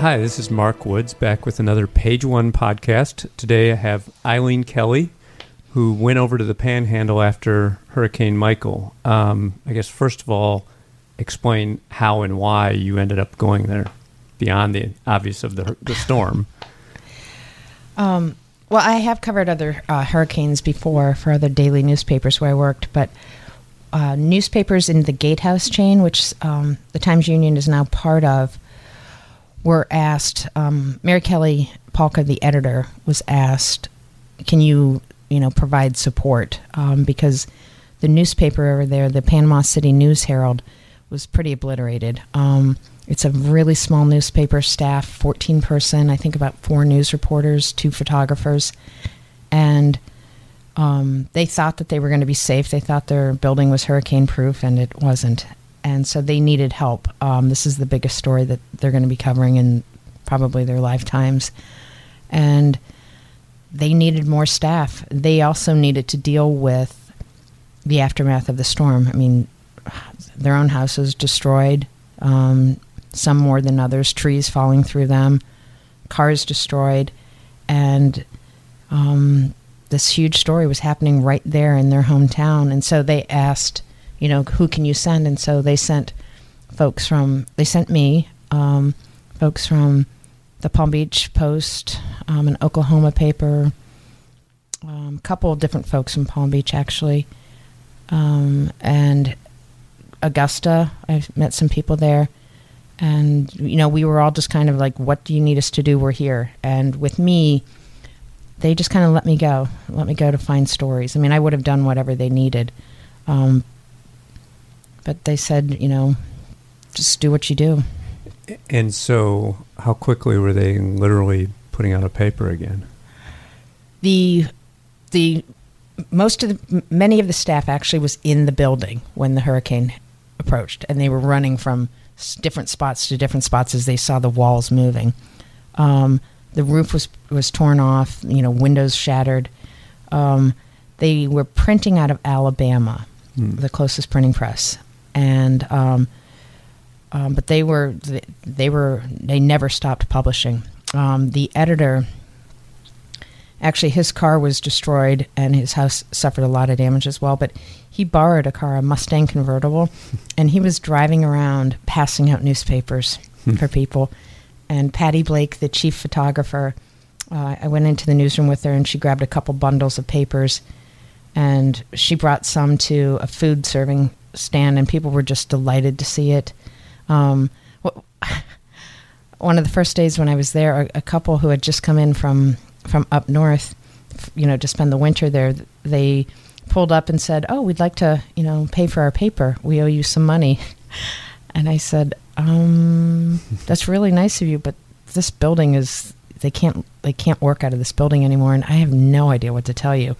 Hi, this is Mark Woods back with another Page One podcast. Today I have Eileen Kelley, who went over to the Panhandle after Hurricane Michael. Um, I guess first of all, explain how and why you ended up going there beyond the obvious of the the storm. Um, well, I have covered other uh, hurricanes before for other daily newspapers where I worked, but uh, newspapers in the Gatehouse chain, which um, the Times Union is now part of, were asked. Um, Mary Kelli Palka, the editor, was asked, "Can you, you know, provide support?" Um, because the newspaper over there, the Panama City News Herald, was pretty obliterated. It's a really small newspaper staff, 14 person, I think about four news reporters, two photographers. And um, they thought that they were going to be safe. They thought their building was hurricane proof, and it wasn't. And so they needed help. Um, this is the biggest story that they're going to be covering in probably their lifetimes. And they needed more staff. They also needed to deal with the aftermath of the storm. I mean, their own houses destroyed, um, some more than others, trees falling through them, cars destroyed, and um, this huge story was happening right there in their hometown. And so they asked, you know, who can you send? And so they sent folks from, they sent me, um, folks from the Palm Beach Post, um, an Oklahoma paper, a um, couple of different folks from Palm Beach actually, um, and Augusta. I've met some people there. And, you know, we were all just kind of like, what do you need us to do? We're here. And with me, they just kind of let me go, let me go to find stories. I mean, I would have done whatever they needed. Um, but they said, you know, just do what you do. And so, how quickly were they literally putting out a paper again? The the most of the many of the staff actually was in the building when the hurricane approached, and they were running from different spots to different spots as they saw the walls moving. Um, the roof was was torn off, you know, windows shattered. Um, they were printing out of Alabama, mm. the closest printing press, and um, um, but they were they were they never stopped publishing. Um, the editor actually his car was destroyed and his house suffered a lot of damage as well but he borrowed a car a mustang convertible and he was driving around passing out newspapers hmm. for people and patti blake the chief photographer uh, i went into the newsroom with her and she grabbed a couple bundles of papers and she brought some to a food serving stand and people were just delighted to see it um, one of the first days when i was there a, a couple who had just come in from from up north, you know, to spend the winter there, they pulled up and said, "Oh, we'd like to, you know, pay for our paper. We owe you some money." And I said, um, "That's really nice of you, but this building is they can't they can't work out of this building anymore, and I have no idea what to tell you."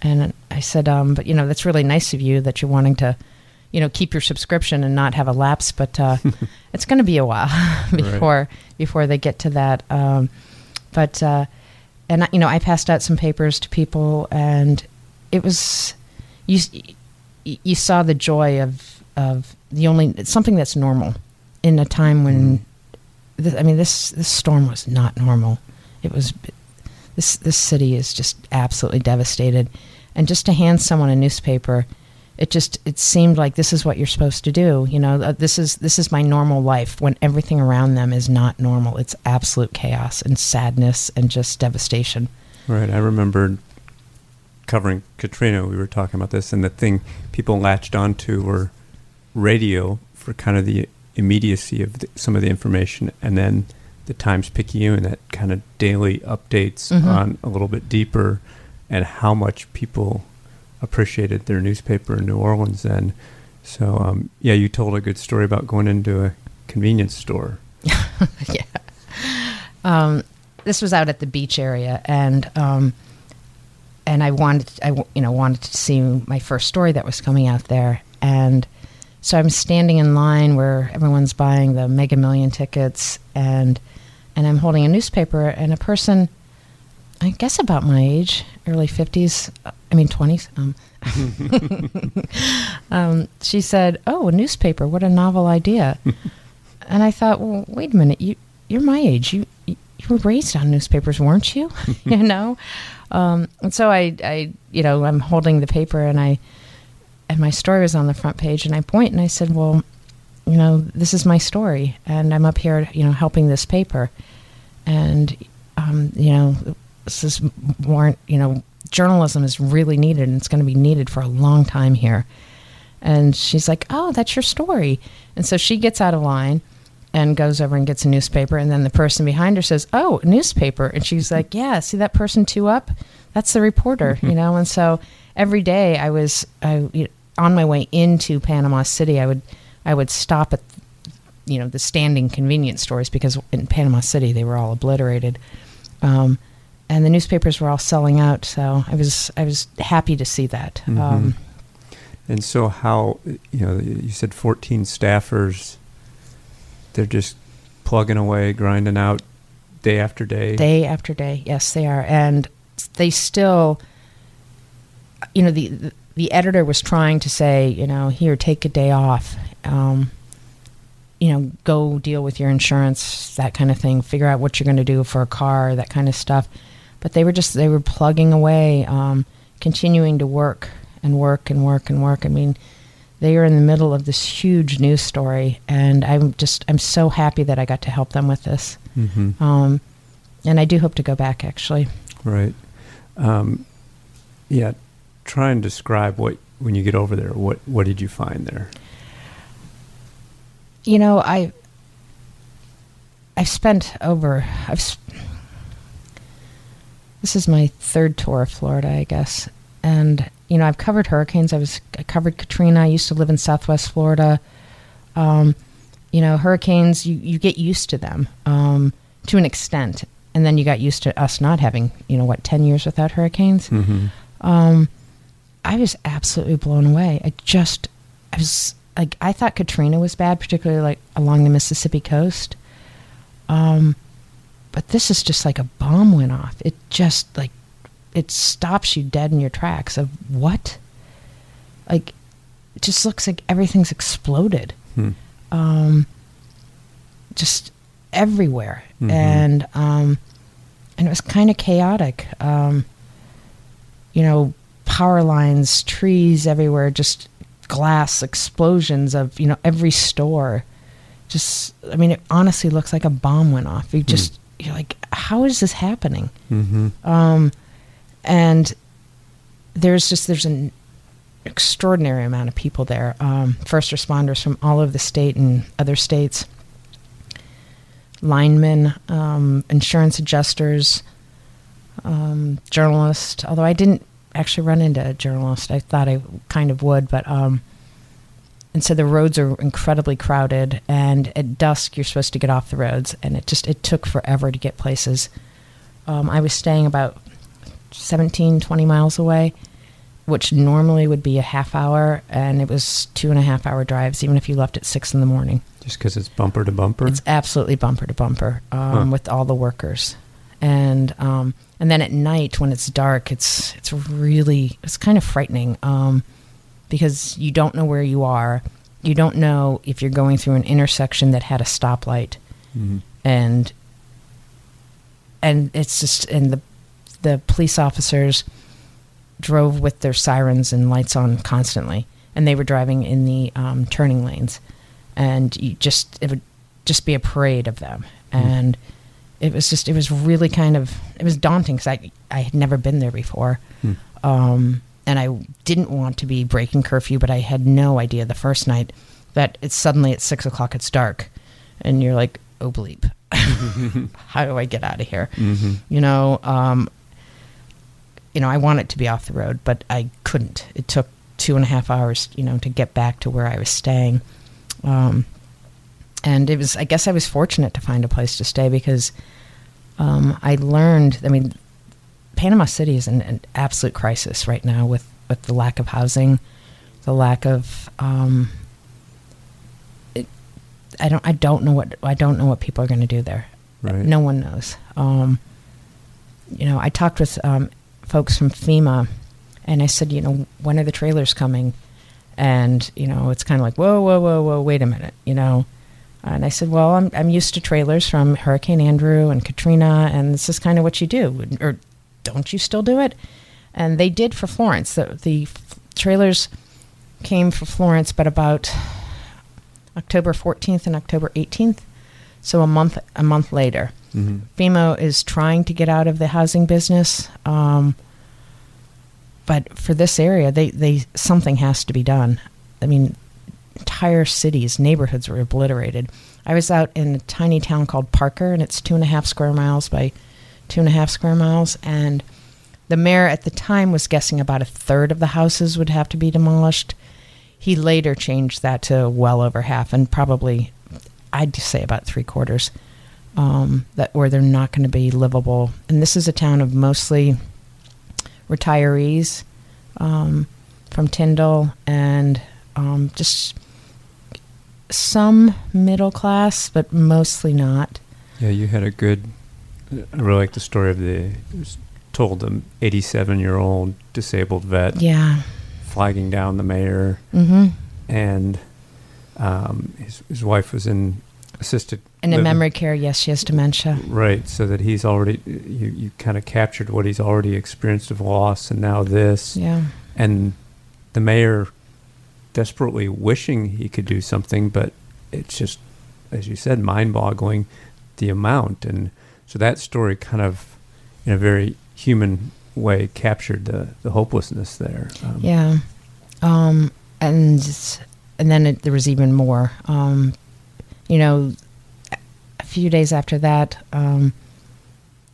And I said, um, "But you know, that's really nice of you that you're wanting to." you know keep your subscription and not have a lapse but uh, it's going to be a while before right. before they get to that um, but uh, and you know, I passed out some papers to people, and it was you. You saw the joy of of the only something that's normal in a time when, mm-hmm. I mean, this this storm was not normal. It was this this city is just absolutely devastated, and just to hand someone a newspaper it just it seemed like this is what you're supposed to do you know uh, this is this is my normal life when everything around them is not normal. It's absolute chaos and sadness and just devastation. Right. I remember covering katrina we were talking about this and the thing people latched onto were radio for kind of the immediacy of the, some of the information and then the times picayune that kind of daily updates mm-hmm. on a little bit deeper and how much people appreciated their newspaper in New Orleans then. So um, yeah, you told a good story about going into a convenience store. yeah. Um, this was out at the beach area, and um, and I wanted, I you know, wanted to see my first story that was coming out there, and so I'm standing in line where everyone's buying the Mega Million tickets, and and I'm holding a newspaper, and a person, I guess about my age, early 50s, uh, I mean 20s, um, um, she said, "Oh, a newspaper! What a novel idea!" and I thought, "Well, wait a minute. You you're my age. You you were raised on newspapers, weren't you? you know." Um, and so I I you know I'm holding the paper and I and my story was on the front page and I point and I said, "Well, you know, this is my story and I'm up here, you know, helping this paper." And um, you know, this is more, you know, journalism is really needed and it's going to be needed for a long time here. And she's like, Oh, that's your story. And so she gets out of line and goes over and gets a newspaper. And then the person behind her says, Oh, newspaper. And she's like, Yeah, see that person two up? That's the reporter, you know? And so every day I was I, you know, on my way into Panama City, I would I would stop at you know the standing convenience stores because in Panama City they were all obliterated. Um, and the newspapers were all selling out. So I was I was happy to see that. Mhm. Um, And so, how you know you said 14 staffers? They're just plugging away, grinding out day after day. day after day, yes, they are, and they still, you know, the the editor was trying to say, you know, here, take a day off. Um, you know, go deal with your insurance, that kind of thing. Figure out what you're going to do for a car, that kind of stuff. But they were just they were plugging away, um, continuing to work and work and work and work. I mean, they are in the middle of this huge news story, and I'm just I'm so happy that I got to help them with this. hmm Um, and I do hope to go back actually. Right. Um, yeah. Try and describe what when you get over there. What what did you find there? You know, I I've spent over I've s- this is my third tour of Florida, I guess, and you know I've covered hurricanes. I was I covered Katrina. I used to live in Southwest Florida. Um, you know, hurricanes you you get used to them um, to an extent, and then you got used to us not having you know what ten years without hurricanes. Mm-hmm. Um, I was absolutely blown away. I just, I was like, I thought Katrina was bad, particularly like along the Mississippi coast. Um, but this is just like a bomb went off. It just like, it stops you dead in your tracks of what? Like, it just looks like everything's exploded. Hmm. Um, just everywhere. Mhm. And, um, and it was kind of chaotic. Um, you know, power lines, trees everywhere, just glass explosions of, you know, every store. Just, I mean, it honestly looks like a bomb went off. You just, you're like, how is this happening? Mm-hmm. Um, and there's just, there's an extraordinary amount of people there. Um, first responders from all over the state and other states, linemen, um, insurance adjusters, um, journalist. Although I didn't actually run into a journalist, I thought I kind of would, but um, and so the roads are incredibly crowded, and at dusk you're supposed to get off the roads, and it just it took forever to get places. Um, I was staying about 17, 20 miles away, which normally would be a half hour, and it was two and a half hour drives, even if you left at six in the morning. Just because it's bumper to bumper. It's absolutely bumper to bumper um, Huh. with all the workers, and um, and then at night when it's dark, it's it's really it's kind of frightening um, because you don't know where you are. You don't know if you're going through an intersection that had a stoplight, Mhm. and and it's just and the the police officers drove with their sirens and lights on constantly, and they were driving in the um, turning lanes, and you just it would just be a parade of them, and it was just it was really kind of it was daunting because I I had never been there before, Hmm. um, and I didn't want to be breaking curfew, but I had no idea the first night that it's suddenly at six o'clock it's dark, and you're like oh bleep, how do I get out of here? Mhm. you know um, you know i wanted to be off the road but i couldn't it took two and a half hours you know to get back to where i was staying um, and it was i guess i was fortunate to find a place to stay because um, i learned i mean panama city is in an absolute crisis right now with with the lack of housing the lack of um, it, i don't i don't know what i don't know what people are going to do there Right. No one knows. Um, you know, I talked with um, folks from FEMA, and I said, you know, when are the trailers coming? And you know, it's kind of like, whoa, whoa, whoa, whoa, wait a minute, you know. And I said, well, I'm I'm used to trailers from Hurricane Andrew and Katrina, and this is kind of what you do, or don't you still do it? And they did for Florence. The the trailers came for Florence, but about October 14th and October 18th, so a month a month later. hmm FEMA is trying to get out of the housing business, um, but for this area, they, they something has to be done. I mean, entire cities, neighborhoods were obliterated. I was out in a tiny town called Parker, and it's two and a half square miles by two and a half square miles, and the mayor at the time was guessing about a third of the houses would have to be demolished. He later changed that to well over half, and probably, I'd say about three quarters um, that where they're not going to be livable. And this is a town of mostly retirees um, from Tyndall and um, just some middle class, but mostly not. Yeah, you had a good. I really like the story of the. Told the 87 year old disabled vet Yeah. flagging down the mayor, Mm-hmm. and um, his his wife was in assisted. And in memory care, yes, she has dementia. Right, so that he's already you you kind of captured what he's already experienced of loss, and now this, Yeah. and the mayor desperately wishing he could do something, but it's just, as you said, mind-boggling the amount, and so that story kind of, in a very human way, captured the the hopelessness there. Um, Yeah. Um, and and then it, there was even more. Um, you know, a few days after that, um,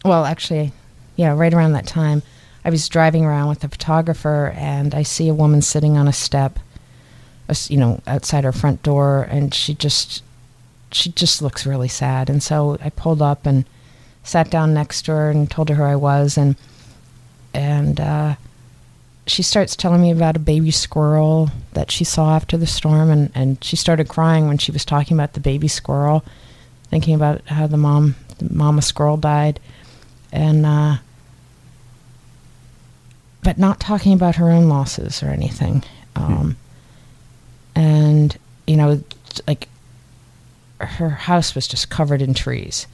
well, actually, yeah, right around that time, I was driving around with a photographer, and I see a woman sitting on a step, you know, outside her front door, and she just she just looks really sad. And so I pulled up and sat down next to her and told her who I was, and and uh, she starts telling me about a baby squirrel that she saw after the storm, and, and she started crying when she was talking about the baby squirrel, thinking about how the mom, the mama squirrel died, and uh, but not talking about her own losses or anything. Um, And you know, like her house was just covered in trees,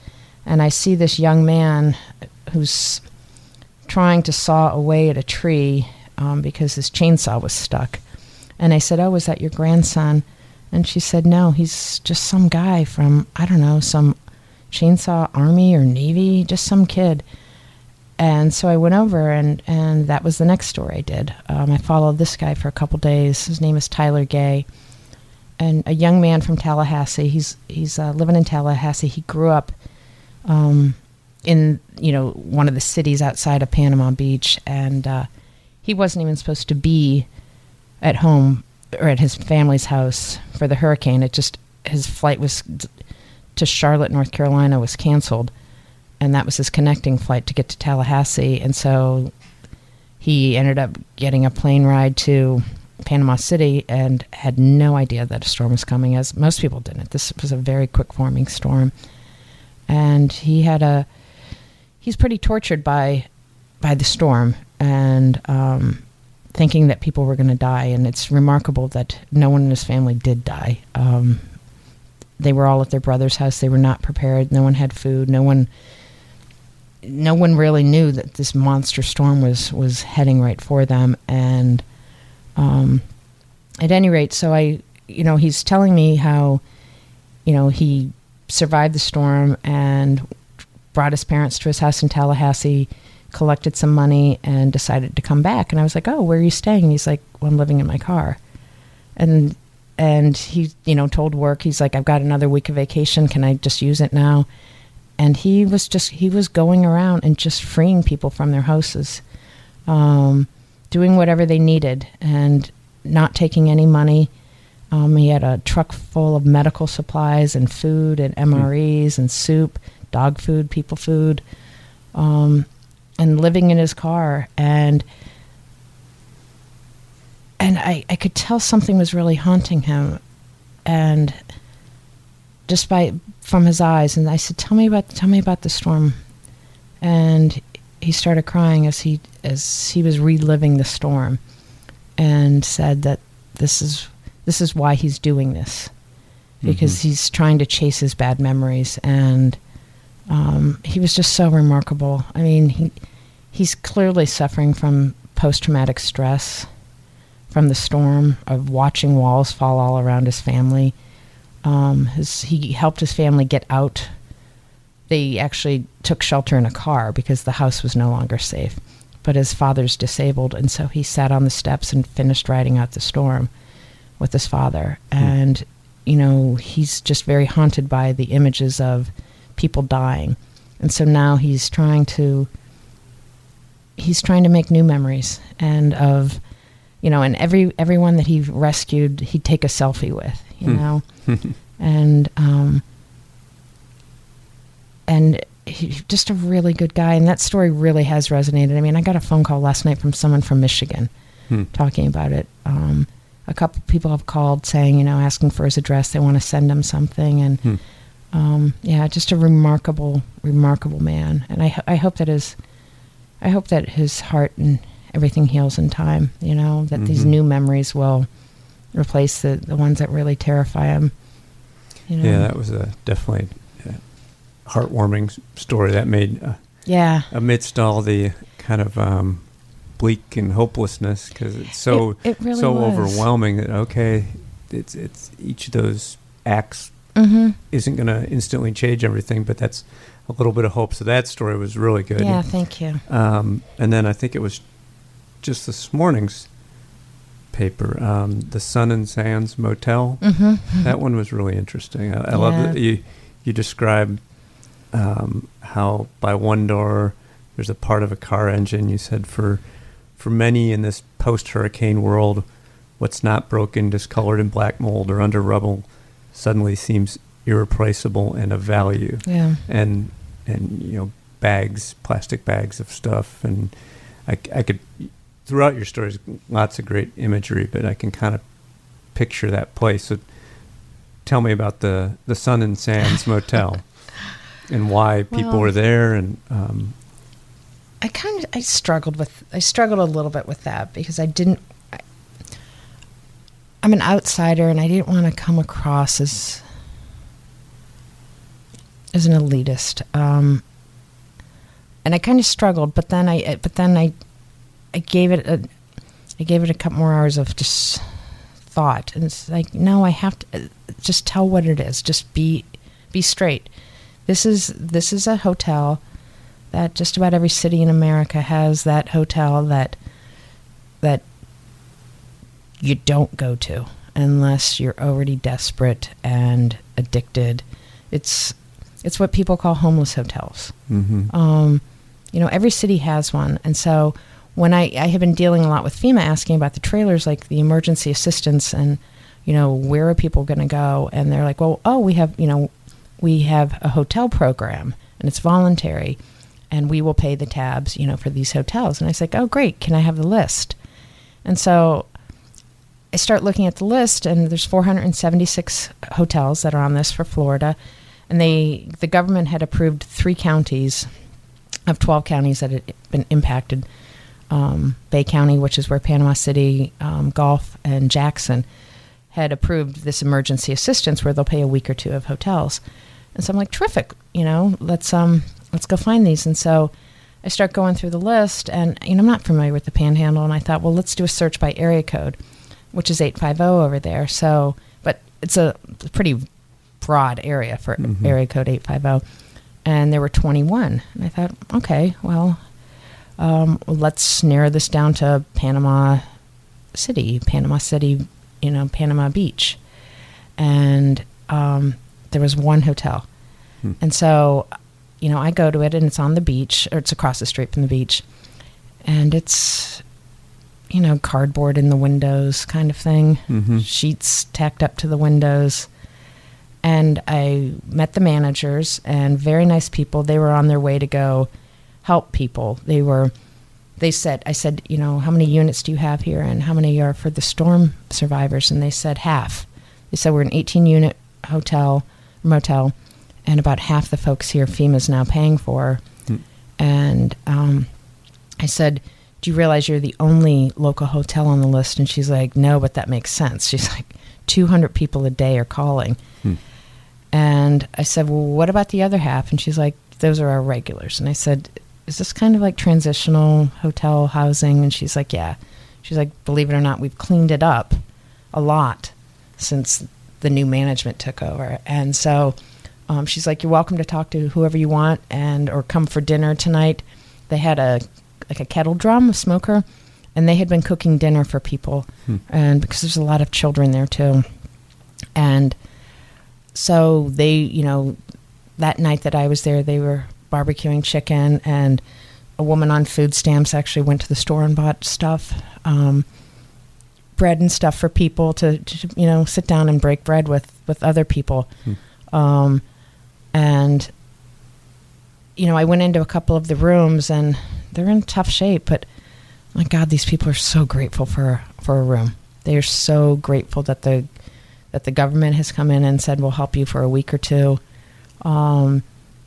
and I see this young man who's trying to saw away at a tree um, because his chainsaw was stuck. And I said, Oh, was that your grandson? And she said, No, he's just some guy from, I don't know, some chainsaw army or navy, just some kid. And so I went over, and, and that was the next story I did. Um, I followed this guy for a couple days. His name is Tyler Gay, and a young man from Tallahassee. He's he's uh, living in Tallahassee. He grew up um, in you know one of the cities outside of Panama Beach, and uh, he wasn't even supposed to be at home or at his family's house for the hurricane. It just his flight was to Charlotte, North Carolina, was canceled, and that was his connecting flight to get to Tallahassee, and so he ended up getting a plane ride to Panama City and had no idea that a storm was coming, as most people didn't. This was a very quick forming storm, and he had a he's pretty tortured by by the storm and um, thinking that people were going to die. And it's remarkable that no one in his family did die. Um, they were all at their brother's house. They were not prepared. No one had food. No one. No one really knew that this monster storm was was heading right for them, and um, at any rate, so I, you know, he's telling me how, you know, he survived the storm and brought his parents to his house in Tallahassee, collected some money, and decided to come back. And I was like, "Oh, where are you staying?" And he's like, "Well, I'm living in my car." And and he, you know, told work, he's like, "I've got another week of vacation. Can I just use it now?" And he was just he was going around and just freeing people from their houses, um, doing whatever they needed, and not taking any money. Um, he had a truck full of medical supplies and food and MREs and soup, dog food, people food, um, and living in his car. And and I, I could tell something was really haunting him. And just by from his eyes. And I said, "Tell me about tell me about the storm." And he started crying as he as he was reliving the storm, and said that this is this is why he's doing this. Because Mhm. he's trying to chase his bad memories and um, he was just so remarkable. I mean he he's clearly suffering from post-traumatic stress from the storm of watching walls fall all around his family. Um, his, he helped his family get out. They actually took shelter in a car because the house was no longer safe. But his father's disabled and so he sat on the steps and finished riding out the storm with his father. And you know he's just very haunted by the images of people dying. And so now he's trying to he's trying to make new memories and of you know and every everyone that he rescued he'd take a selfie with you Hmm. know? And um and he's just a really good guy. And that story really has resonated. I mean i got a phone call last night from someone from michigan Hmm. talking about it. Um a couple people have called saying you know asking for his address they want to send him something and Hmm. um yeah just a remarkable remarkable man and i ho- i hope that his i hope that his heart and everything heals in time you know that these Mhm. new memories will replace the the ones that really terrify him you know Yeah, that was a definitely a heartwarming story that made uh, yeah amidst all the kind of um, bleak and hopelessness because it's so It- it really so was. overwhelming that okay, it's it's each of those acts mm-hmm. isn't going to instantly change everything, but that's a little bit of hope. So that story was really good. yeah thank you Um, and then I think it was just this morning's paper, um, the Sun and Sands Motel. mm-hmm. That one was really interesting. I, I love that you you described um, how by one door there's a part of a car engine. You said for for many in this post hurricane world, what's not broken, discolored in black mold or under rubble, suddenly seems irreplaceable and of value. yeah And and you know bags, plastic bags of stuff, and I, I could throughout your stories lots of great imagery, but I can kind of picture that place. So tell me about the the Sun and Sands Motel and why people Well- were there and um, I kind of I struggled with I struggled a little bit with that because I didn't. I, I'm an outsider and I didn't want to come across as as an elitist. Um, and I kind of struggled, but then I but then I I gave it a I gave it a couple more hours of just thought, and it's like no, I have to just tell what it is. Just be be straight. This is this is a hotel that just about every city in America has that hotel that that you don't go to unless you're already desperate and addicted. It's it's what people call homeless hotels. mhm. Um, you know, every city has one, and so when I I have been dealing a lot with FEMA asking about the trailers, like the emergency assistance, and you know where are people going to go, and they're like, well, oh, we have you know we have a hotel program, and it's voluntary, and we will pay the tabs, you know, for these hotels, and I was like, oh, great, can I have the list? And so I start looking at the list, and there's 476 hotels that are on this for Florida, and they the government had approved three counties of 12 counties that had been impacted. Um, Bay County, which is where Panama City, um, Gulf, and Jackson had approved this emergency assistance, where they'll pay a week or two of hotels. And so I'm like, terrific, you know, let's um, let's go find these. And so I start going through the list, and you know, I'm not familiar with the Panhandle, and I thought, well, let's do a search by area code, which is 850 over there. So, but it's a pretty broad area for Mhm. area code 850, and there were 21. And I thought, okay, well, um, let's narrow this down to Panama City, Panama City, you know, Panama Beach, and um, there was one hotel, Hmm. and so, you know, I go to it, and it's on the beach, or it's across the street from the beach, and it's, you know, cardboard in the windows, kind of thing Mhm. sheets tacked up to the windows. And I met the managers and very nice people. They were on their way to go help people. They were, they said, I said, you know, how many units do you have here and how many are for the storm survivors? And they said half. They said we're an 18 unit hotel, motel, and about half the folks here FEMA's now paying for. Hmm. And um, I said, "Do you realize you're the only local hotel on the list?" And she's like, "No, but that makes sense." She's like, "200 people a day are calling." Hmm. And I said, "Well, what about the other half?" And she's like, "Those are our regulars." And I said, "Is this kind of like transitional hotel housing?" And she's like, "Yeah." She's like, "Believe it or not, we've cleaned it up a lot since the new management took over." And so um, she's like, "You're welcome to talk to whoever you want, and or come for dinner tonight." They had a like a kettle drum, a smoker, and they had been cooking dinner for people, Hmm. and because there's a lot of children there too, and so they, you know, that night that I was there, they were barbecuing chicken, and a woman on food stamps actually went to the store and bought stuff, um, bread and stuff for people to, to, you know, sit down and break bread with with other people, Hmm. um, and you know, I went into a couple of the rooms, and they're in tough shape, but my God, these people are so grateful for for a room. They are so grateful that the that the government has come in and said we'll help you for a week or two. Um,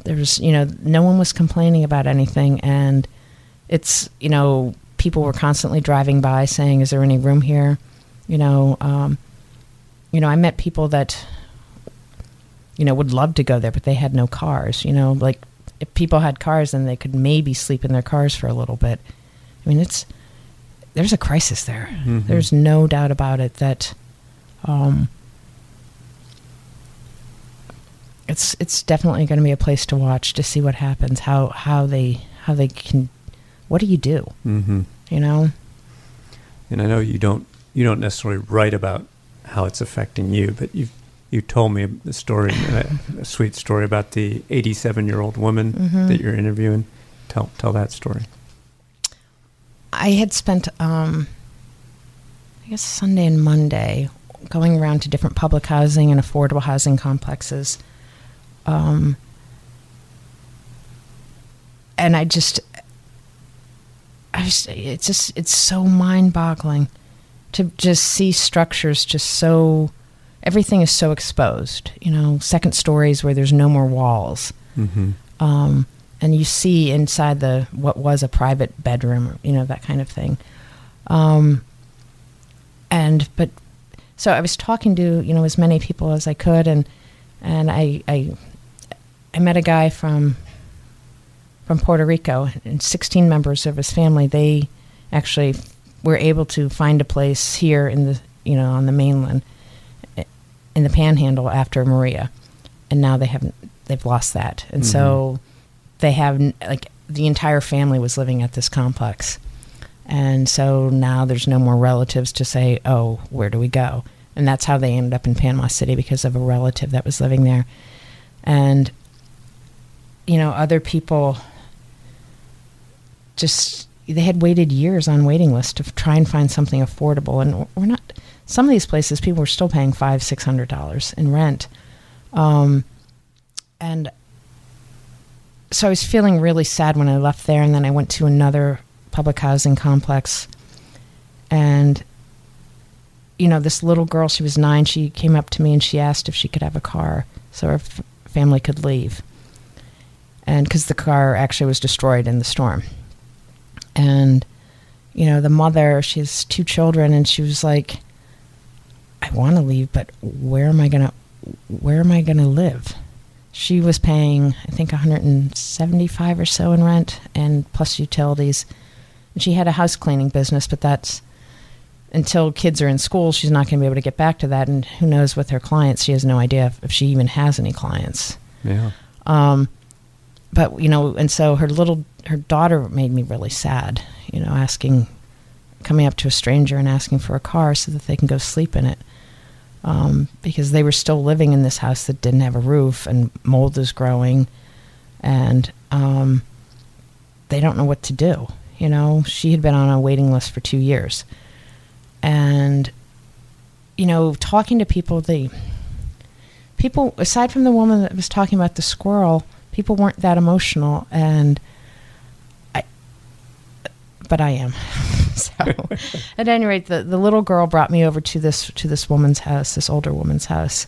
there's you know no one was complaining about anything, and it's you know people were constantly driving by saying, "Is there any room here?" You know, um, you know I met people that you know would love to go there, but they had no cars. You know, like if people had cars, then they could maybe sleep in their cars for a little bit. I mean, it's there's a crisis there. Mhm. There's no doubt about it that um, it's it's definitely going to be a place to watch to see what happens. How how they how they can. What do you do? hmm You know. And I know you don't you don't necessarily write about how it's affecting you, but you you told me the story, a, a sweet story about the 87 year old woman Mhm. that you're interviewing. Tell tell that story. I had spent, um, I guess, Sunday and Monday going around to different public housing and affordable housing complexes. Um, and I just, I was, it's just, it's so mind boggling to just see structures just so, everything is so exposed. You know, second stories where there's no more walls hmm um, and you see inside the what was a private bedroom, you know that kind of thing. Um, and but so I was talking to you know as many people as I could, and and I I, I met a guy from from Puerto Rico, and 16 members of his family. They actually were able to find a place here in the you know on the mainland in the Panhandle after Maria, and now they haven't they've lost that, and so mm-hmm. they have like the entire family was living at this complex, and so now there's no more relatives to say, oh, where do we go? And that's how they ended up in Panama City because of a relative that was living there, and you know other people just they had waited years on waiting lists to try and find something affordable. And we're not some of these places people were still paying five six hundred dollars in rent. Um, and so i was feeling really sad when i left there and then i went to another public housing complex. And you know this little girl she was nine she came up to me and she asked if she could have a car so her f- family could leave. And because the car actually was destroyed in the storm. And you know the mother she has two children and she was like i want to leave but where am i going to where am i going to live? She was paying i think 175 or so in rent and plus utilities. And she had a house cleaning business but that's until kids are in school she's not going to be able to get back to that. And who knows with her clients? She has no idea if, if she even has any clients. Yeah. um, but you know, and so her little her daughter made me really sad. You know, asking, coming up to a stranger and asking for a car so that they can go sleep in it, um, because they were still living in this house that didn't have a roof and mold is growing, and um, they don't know what to do. You know, she had been on a waiting list for two years, and you know, talking to people, they people aside from the woman that was talking about the squirrel people weren't that emotional. And but i am so at any rate the, the little girl brought me over to this to this woman's house this older woman's house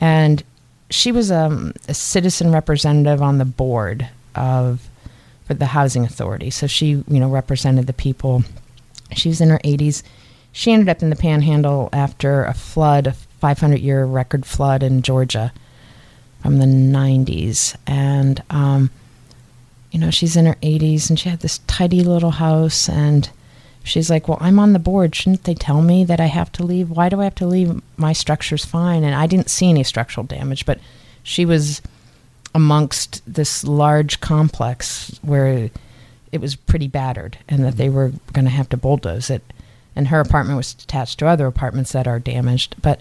and she was um, a citizen representative on the board of for the housing authority. So she, you know, represented the people. She was in her 80s. She ended up in the Panhandle after a flood, a 500 year record flood in Georgia from the 90s, and um, you know, she's in her 80s and she had this tidy little house and she's like, "Well, I'm on the board. Shouldn't they tell me that I have to leave? Why do I have to leave? My structure's fine." And I didn't see any structural damage, but she was amongst this large complex where it was pretty battered and that they were going to have to bulldoze it. And her apartment was attached to other apartments that are damaged, but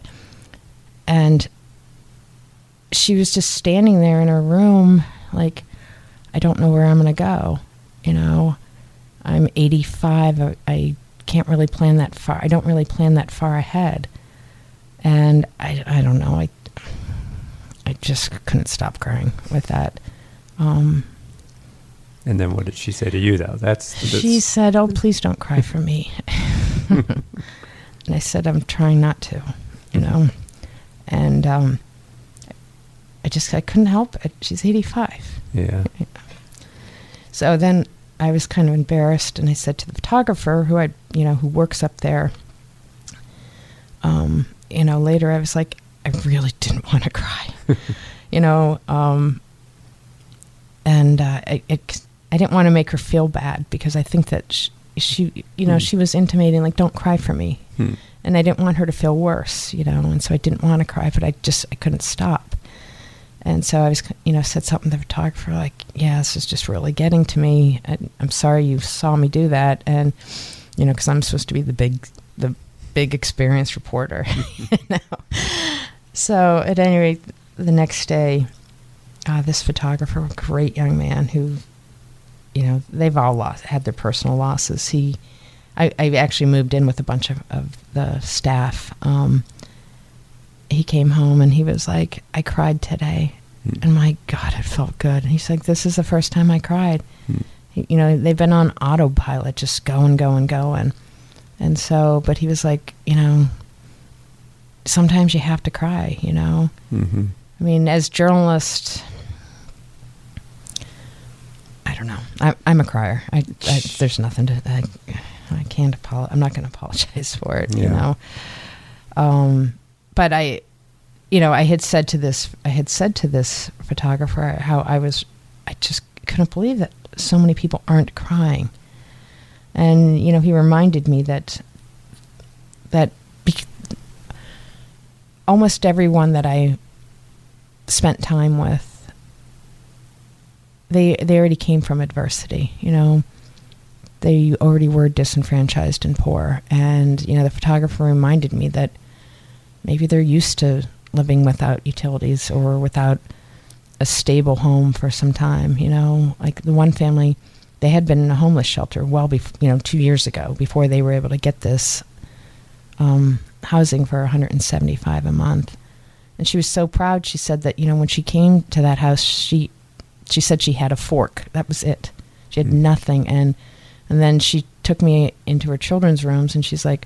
and she was just standing there in her room like I don't know where I'm going to go. You know, I'm 85. I, I, can't really plan that far. I don't really plan that far ahead. And I, I don't know. I, I just couldn't stop crying with that. Um, and then what did she say to you, though? That's, that's she said, "Oh, please don't cry for me." and I said, "I'm trying not to," you know. And um, I just I couldn't help it. She's 85. Yeah. So then I was kind of embarrassed, and I said to the photographer who I, you know, who works up there. Um, you know, later I was like, I really didn't want to cry, you know, um, and uh, I, it, I didn't want to make her feel bad because I think that she, she you know, hmm. she was intimating like, "Don't cry for me," hmm. and I didn't want her to feel worse, you know, and so I didn't want to cry, but I just I couldn't stop. And so I was, you know, said something to the photographer like, "Yeah, this is just really getting to me. I'm sorry you saw me do that." And you know, because I'm supposed to be the big, the big experienced reporter. you know? So at any rate, the next day, uh, this photographer, a great young man who, you know, they've all lost had their personal losses. He, I, I actually moved in with a bunch of, of the staff. Um, he came home and he was like, I cried today. Hmm. And my God, it felt good. And he's like, This is the first time I cried. He, you know, they've been on autopilot, just going, going, going. And so, but he was like, You know, sometimes you have to cry, you know? Mm-hmm. I mean, as journalists, I don't know. I, I'm a crier. I, I there's nothing to. I, I can't apologize. I'm not going to apologize for it. Yeah. You know. Um, but I, you know, I had said to this, I had said to this photographer how I was, I just couldn't believe that so many people aren't crying. And you know, he reminded me that that almost everyone that I spent time with, they they already came from adversity. You know, they already were disenfranchised and poor. And you know, the photographer reminded me that maybe they're used to living without utilities or without a stable home for some time. You know, like the one family, they had been in a homeless shelter well before, you know, two years ago before they were able to get this um, housing for 175 a month. And she was so proud. She said that you know when she came to that house, she she said she had a fork. That was it. She had mm-hmm. nothing. And and then she took me into her children's rooms, and she's like,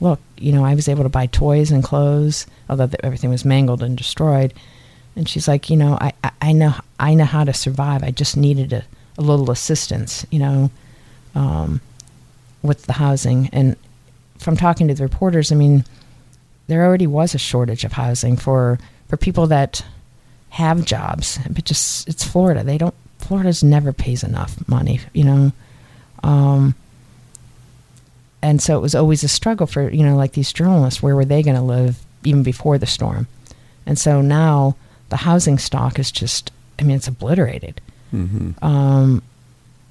look, you know, I was able to buy toys and clothes, although everything was mangled and destroyed. And she's like, you know, I, I, I know I know how to survive. I just needed a, a little assistance, you know, um, with the housing. And from talking to the reporters, I mean, there already was a shortage of housing for for people that have jobs, but just it's Florida. They don't. Florida's never pays enough money, you know. Um, and so it was always a struggle for you know like these journalists where were they going to live even before the storm? And so now the housing stock is just i mean it's obliterated. Mm-hmm. um,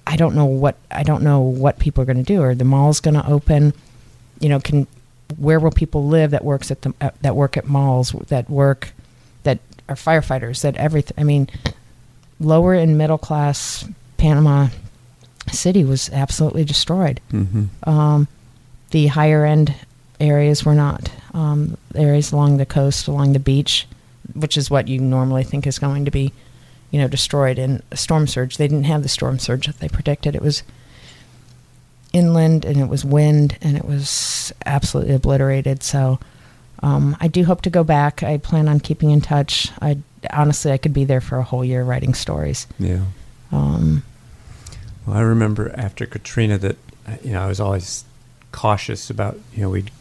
i don't know what i don't know what people are going to do. Are the malls going to open? You know can where will people live that works at the uh, that work at malls that work that are firefighters that everything i mean lower and middle class panama city was absolutely destroyed. Mm-hmm. um, the higher end areas were not. Um, areas along the coast, along the beach, which is what you normally think is going to be, you know, destroyed in a storm surge. They didn't have the storm surge that they predicted. It was inland and it was wind and it was absolutely obliterated. So, um, I do hope to go back. I plan on keeping in touch. I honestly, I could be there for a whole year writing stories. Yeah. Um, Well, I remember after Katrina that you know I was always cautious about you know we'd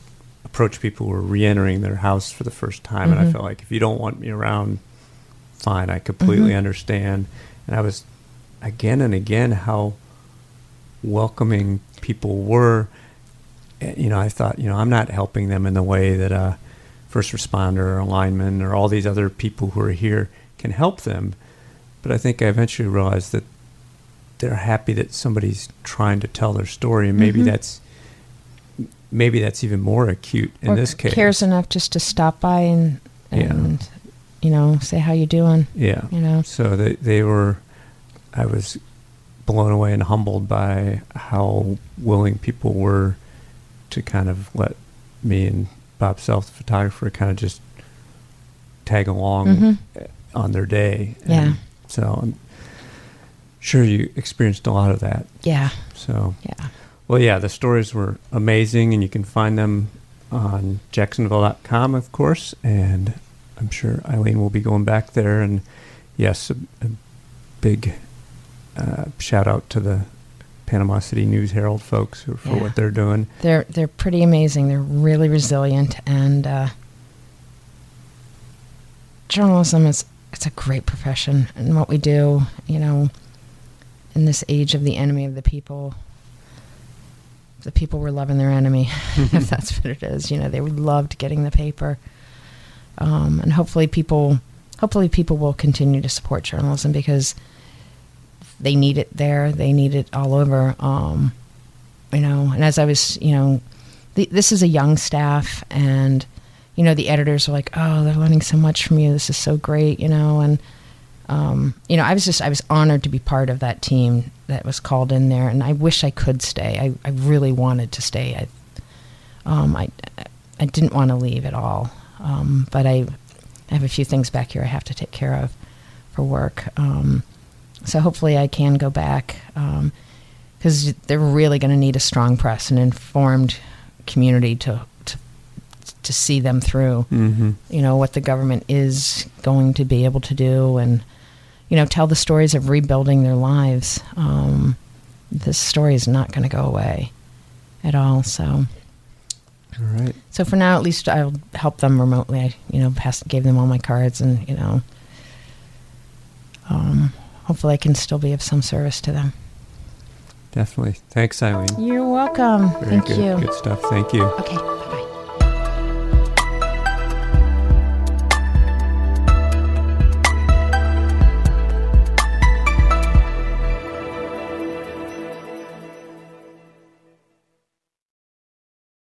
approach people who were re-entering their house for the first time, and I Mhm. felt like if you don't want me around, fine, I completely Mhm. understand. And I was again and again how welcoming people were. Uh, You know, I thought you know I'm not helping them in the way that a first responder or a lineman or all these other people who are here can help them. But I think I eventually realized that they're happy that somebody's trying to tell their story, and maybe Mhm. that's maybe that's even more acute in or this case. cares enough just to stop by and Yeah. you know say how you doing. Yeah. You know. So they they were, I was blown away and humbled by how willing people were to kind of let me and Bob Self, the photographer, kind of just tag along Mhm. on their day. Yeah. And so I'm sure you experienced a lot of that. Yeah. So Yeah. Well, yeah, the stories were amazing, and you can find them on jacksonville.com, of course. And I'm sure Eileen will be going back there. And yes, a, a big uh, shout out to the Panama City News Herald folks for Yeah. what they're doing. They're they're pretty amazing. They're really resilient and uh, journalism is it's a great profession and what we do, you know, in this age of the enemy of the people. The people were loving their enemy, if that's what it is. You know, they loved getting the paper, um, and hopefully people, hopefully people will continue to support journalism because they need it there. They need it all over. Um, you know, and as I was, you know, the, this is a young staff, and you know, the editors are like, "Oh, they're learning so much from you. This is so great," you know, and um, you know, I was just, I was honored to be part of that team that was called in there, and I wish I could stay. I, I really wanted to stay. I, um, I, I didn't want to leave at all, um, but I, I have a few things back here I have to take care of for work. Um, so hopefully I can go back because they're really going to need a strong press, an informed community to to to see them through. Mm-hmm. You know what the government is going to be able to do, and you know tell the stories of rebuilding their lives. Um, this story is not going to go away at all. So. All right. So for now, at least I'll help them remotely. I, you know, pass, gave them all my cards, and you know, um, hopefully I can still be of some service to them. Definitely. Thanks, Eileen. You're welcome. Very Thank good. you. Good stuff. Thank you. Okay. Bye bye.